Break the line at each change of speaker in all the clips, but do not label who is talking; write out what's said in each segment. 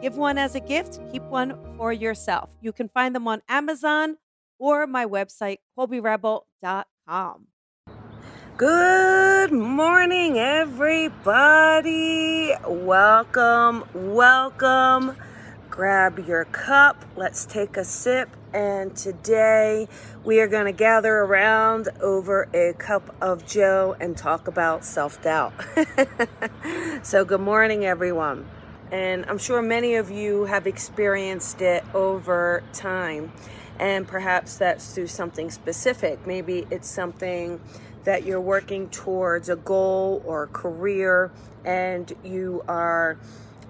Give one as a gift, keep one for yourself. You can find them on Amazon or my website, colbyrebel.com.
Good morning, everybody. Welcome, welcome. Grab your cup. Let's take a sip. And today we are going to gather around over a cup of Joe and talk about self doubt. so, good morning, everyone. And I'm sure many of you have experienced it over time. And perhaps that's through something specific. Maybe it's something that you're working towards a goal or a career and you are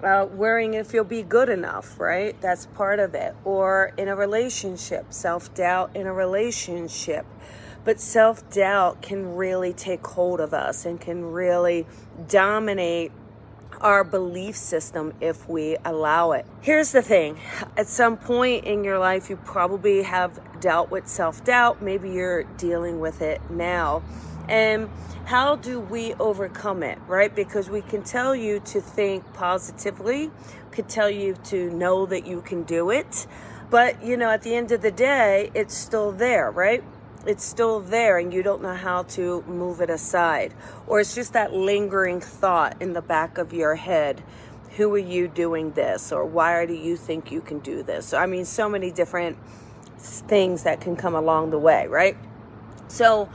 uh, worrying if you'll be good enough, right? That's part of it. Or in a relationship, self doubt in a relationship. But self doubt can really take hold of us and can really dominate our belief system if we allow it. Here's the thing at some point in your life, you probably have dealt with self doubt. Maybe you're dealing with it now. And how do we overcome it, right? Because we can tell you to think positively, could tell you to know that you can do it. But, you know, at the end of the day, it's still there, right? It's still there and you don't know how to move it aside. Or it's just that lingering thought in the back of your head. Who are you doing this? Or why do you think you can do this? So, I mean, so many different things that can come along the way, right? So,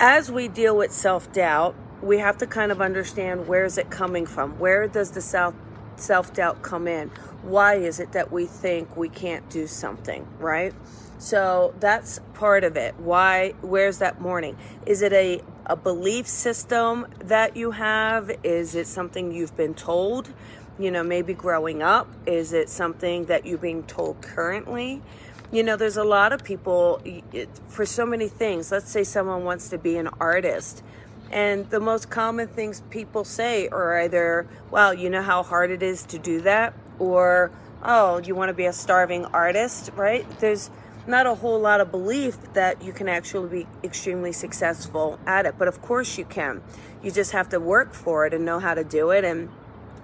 as we deal with self doubt, we have to kind of understand where is it coming from? Where does the self self doubt come in? Why is it that we think we can't do something, right? So that's part of it. Why, where's that morning? Is it a, a belief system that you have? Is it something you've been told? You know, maybe growing up? Is it something that you're being told currently? You know, there's a lot of people it, for so many things. Let's say someone wants to be an artist. And the most common things people say are either, well, you know how hard it is to do that? Or, oh, you want to be a starving artist, right? There's, not a whole lot of belief that you can actually be extremely successful at it. But of course you can. You just have to work for it and know how to do it and,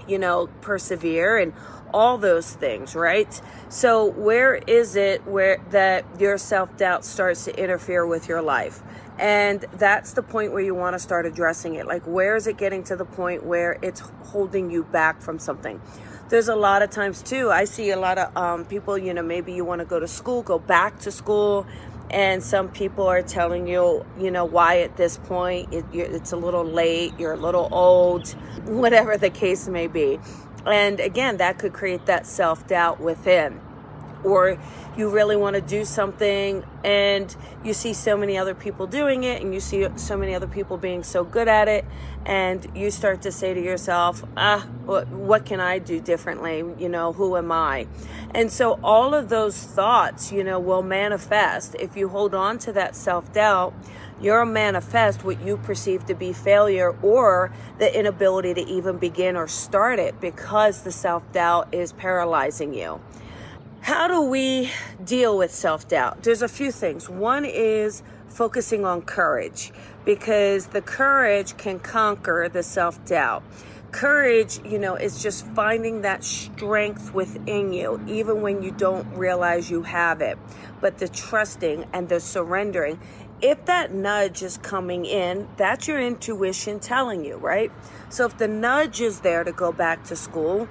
you know, persevere and all those things, right? So where is it where that your self-doubt starts to interfere with your life? And that's the point where you want to start addressing it. Like, where is it getting to the point where it's holding you back from something? There's a lot of times too i see a lot of um, people you know maybe you want to go to school go back to school and some people are telling you you know why at this point it, it's a little late you're a little old whatever the case may be. And again that could create that self-doubt within or you really want to do something and you see so many other people doing it and you see so many other people being so good at it and you start to say to yourself ah what, can i do differently? You know who am i? And so all of those thoughts you know will manifest. If you hold on to that self-doubt you'll manifest what you perceive to be failure or the inability to even begin or start it because the self-doubt is paralyzing you how do we deal with self doubt? There's a few things. One is focusing on courage because the courage can conquer the self doubt. Courage, you know, is just finding that strength within you, even when you don't realize you have it. But the trusting and the surrendering, if that nudge is coming in, that's your intuition telling you, right? So if the nudge is there to go back to school,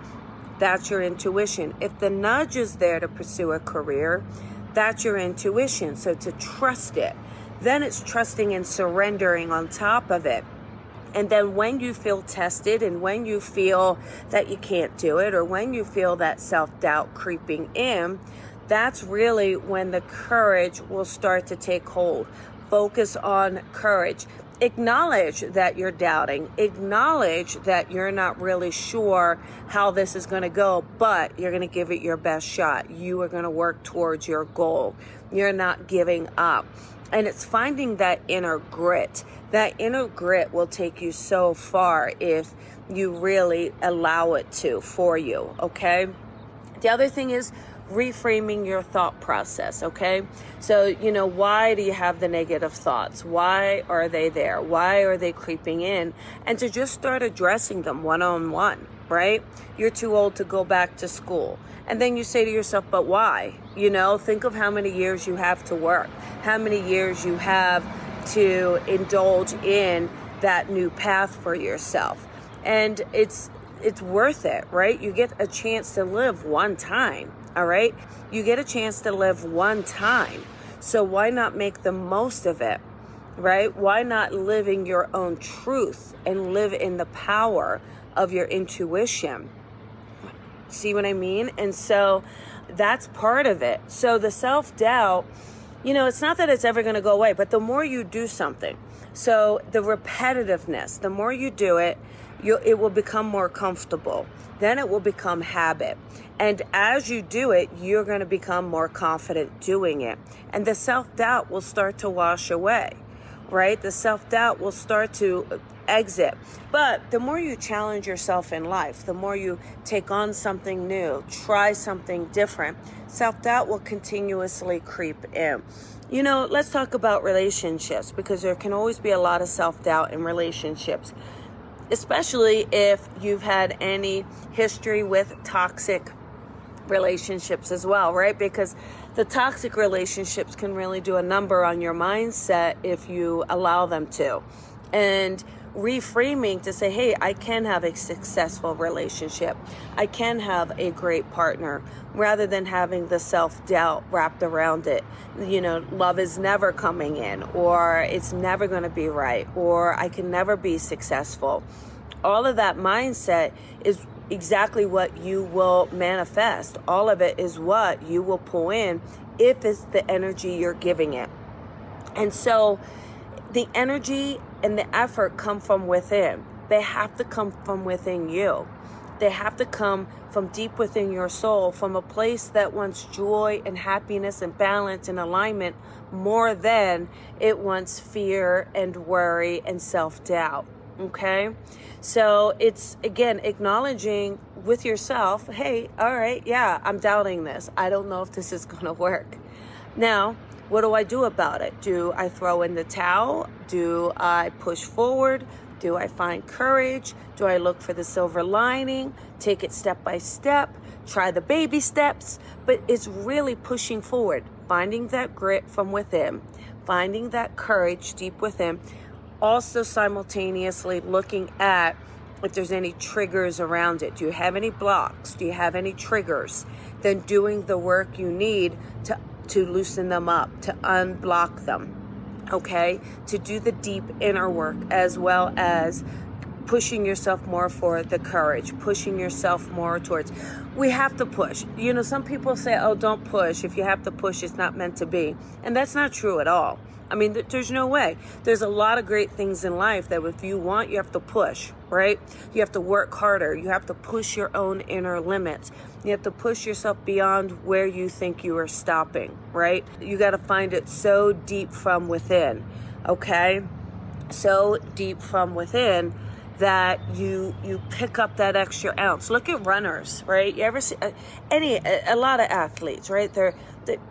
that's your intuition. If the nudge is there to pursue a career, that's your intuition. So to trust it, then it's trusting and surrendering on top of it. And then when you feel tested and when you feel that you can't do it or when you feel that self doubt creeping in, that's really when the courage will start to take hold. Focus on courage. Acknowledge that you're doubting, acknowledge that you're not really sure how this is going to go, but you're going to give it your best shot. You are going to work towards your goal. You're not giving up. And it's finding that inner grit. That inner grit will take you so far if you really allow it to for you, okay? The other thing is reframing your thought process, okay? So, you know, why do you have the negative thoughts? Why are they there? Why are they creeping in? And to just start addressing them one on one, right? You're too old to go back to school. And then you say to yourself, but why? You know, think of how many years you have to work, how many years you have to indulge in that new path for yourself. And it's it's worth it, right? You get a chance to live one time. All right. You get a chance to live one time. So why not make the most of it? Right? Why not living your own truth and live in the power of your intuition? See what I mean? And so that's part of it. So the self doubt, you know, it's not that it's ever going to go away, but the more you do something, so the repetitiveness, the more you do it, you it will become more comfortable. Then it will become habit. And as you do it, you're going to become more confident doing it. And the self doubt will start to wash away, right? The self doubt will start to uh, exit. But the more you challenge yourself in life, the more you take on something new, try something different, self doubt will continuously creep in. You know, let's talk about relationships because there can always be a lot of self doubt in relationships especially if you've had any history with toxic relationships as well, right? Because the toxic relationships can really do a number on your mindset if you allow them to. And reframing to say, hey, I can have a successful relationship. I can have a great partner rather than having the self doubt wrapped around it. You know, love is never coming in, or it's never going to be right, or I can never be successful. All of that mindset is exactly what you will manifest. All of it is what you will pull in if it's the energy you're giving it. And so the energy and the effort come from within. They have to come from within you. They have to come from deep within your soul, from a place that wants joy and happiness and balance and alignment more than it wants fear and worry and self doubt. Okay? So it's again acknowledging with yourself hey, all right, yeah, I'm doubting this. I don't know if this is going to work. Now, what do I do about it? Do I throw in the towel? Do I push forward? Do I find courage? Do I look for the silver lining? Take it step by step? Try the baby steps? But it's really pushing forward, finding that grit from within, finding that courage deep within, also simultaneously looking at if there's any triggers around it. Do you have any blocks? Do you have any triggers? Then doing the work you need to to loosen them up, to unblock them. Okay? To do the deep inner work as well as pushing yourself more for the courage, pushing yourself more towards. We have to push. You know, some people say, oh, don't push. If you have to push, it's not meant to be. And that's not true at all. I mean, there's no way. There's a lot of great things in life that if you want, you have to push, right? You have to work harder. You have to push your own inner limits. You have to push yourself beyond where you think you are stopping, right? You got to find it so deep from within, okay? So deep from within that you you pick up that extra ounce. Look at runners, right? You ever see uh, any a, a lot of athletes, right? They're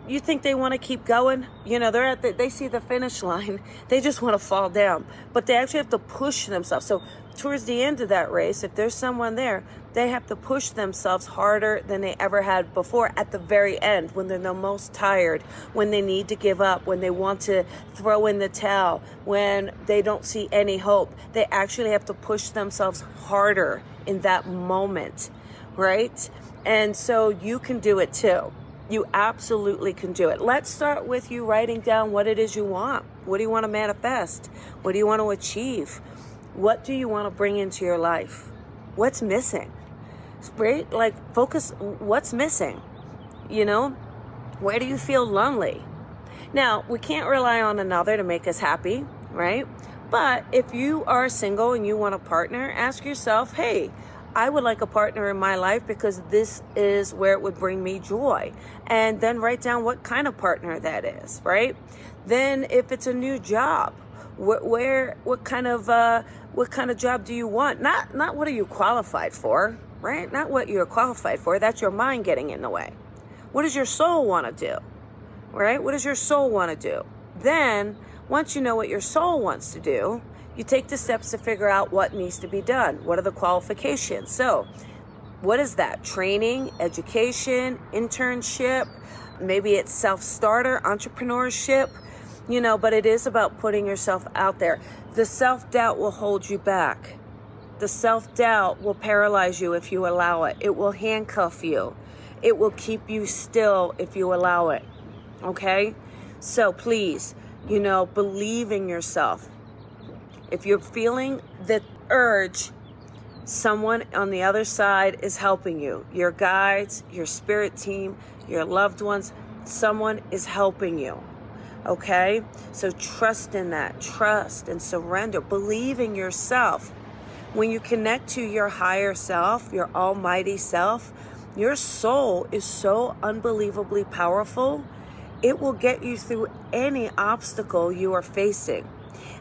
you think they want to keep going? You know, they're at the, they see the finish line. They just want to fall down, but they actually have to push themselves. So towards the end of that race, if there's someone there, they have to push themselves harder than they ever had before at the very end when they're the most tired, when they need to give up, when they want to throw in the towel, when they don't see any hope. They actually have to push themselves harder in that moment, right? And so you can do it too. You absolutely can do it. Let's start with you writing down what it is you want. What do you want to manifest? What do you want to achieve? What do you want to bring into your life? What's missing? Right? Like, focus what's missing. You know, where do you feel lonely? Now, we can't rely on another to make us happy, right? But if you are single and you want a partner, ask yourself, hey, I would like a partner in my life because this is where it would bring me joy. And then write down what kind of partner that is, right? Then if it's a new job, wh- where what kind of uh, what kind of job do you want? Not not what are you qualified for, right? Not what you're qualified for. That's your mind getting in the way. What does your soul want to do? Right? What does your soul want to do? Then once you know what your soul wants to do, you take the steps to figure out what needs to be done. What are the qualifications? So, what is that? Training, education, internship, maybe it's self starter, entrepreneurship, you know, but it is about putting yourself out there. The self doubt will hold you back. The self doubt will paralyze you if you allow it, it will handcuff you, it will keep you still if you allow it. Okay? So, please you know, believe in yourself. If you're feeling the urge, someone on the other side is helping you. Your guides, your spirit team, your loved ones, someone is helping you. Okay? So trust in that. Trust and surrender. Believe in yourself. When you connect to your higher self, your almighty self, your soul is so unbelievably powerful it will get you through any obstacle you are facing.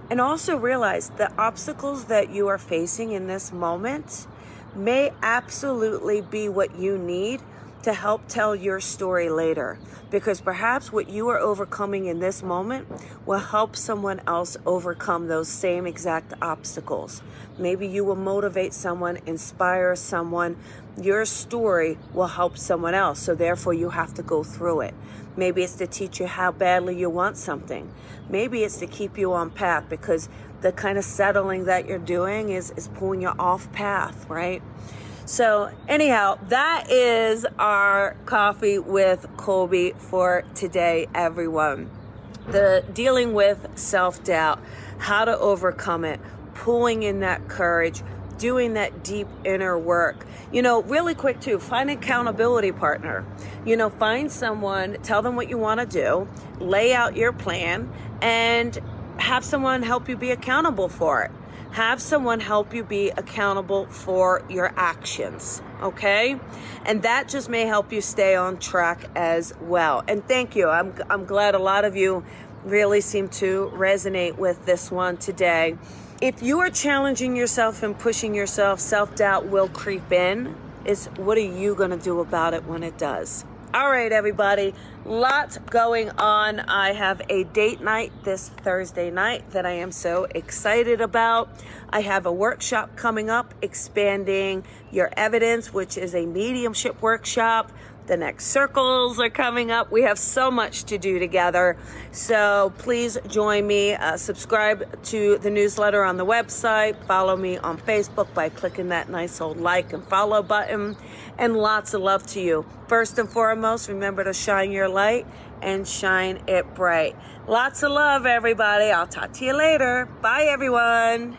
And also realize the obstacles that you are facing in this moment may absolutely be what you need to help tell your story later. Because perhaps what you are overcoming in this moment will help someone else overcome those same exact obstacles. Maybe you will motivate someone, inspire someone. Your story will help someone else. So therefore, you have to go through it. Maybe it's to teach you how badly you want something. Maybe it's to keep you on path because the kind of settling that you're doing is, is pulling you off path, right? So, anyhow, that is our coffee with Colby for today, everyone. The dealing with self doubt, how to overcome it, pulling in that courage, doing that deep inner work. You know, really quick too, find an accountability partner. You know, find someone, tell them what you want to do, lay out your plan, and have someone help you be accountable for it. Have someone help you be accountable for your actions, okay? And that just may help you stay on track as well. And thank you. I'm, I'm glad a lot of you really seem to resonate with this one today. If you are challenging yourself and pushing yourself, self doubt will creep in. Is what are you going to do about it when it does? All right, everybody, lots going on. I have a date night this Thursday night that I am so excited about. I have a workshop coming up, expanding your evidence, which is a mediumship workshop the next circles are coming up. We have so much to do together. So please join me. Uh, subscribe to the newsletter on the website. Follow me on Facebook by clicking that nice old like and follow button. And lots of love to you. First and foremost, remember to shine your light and shine it bright. Lots of love, everybody. I'll talk to you later. Bye, everyone.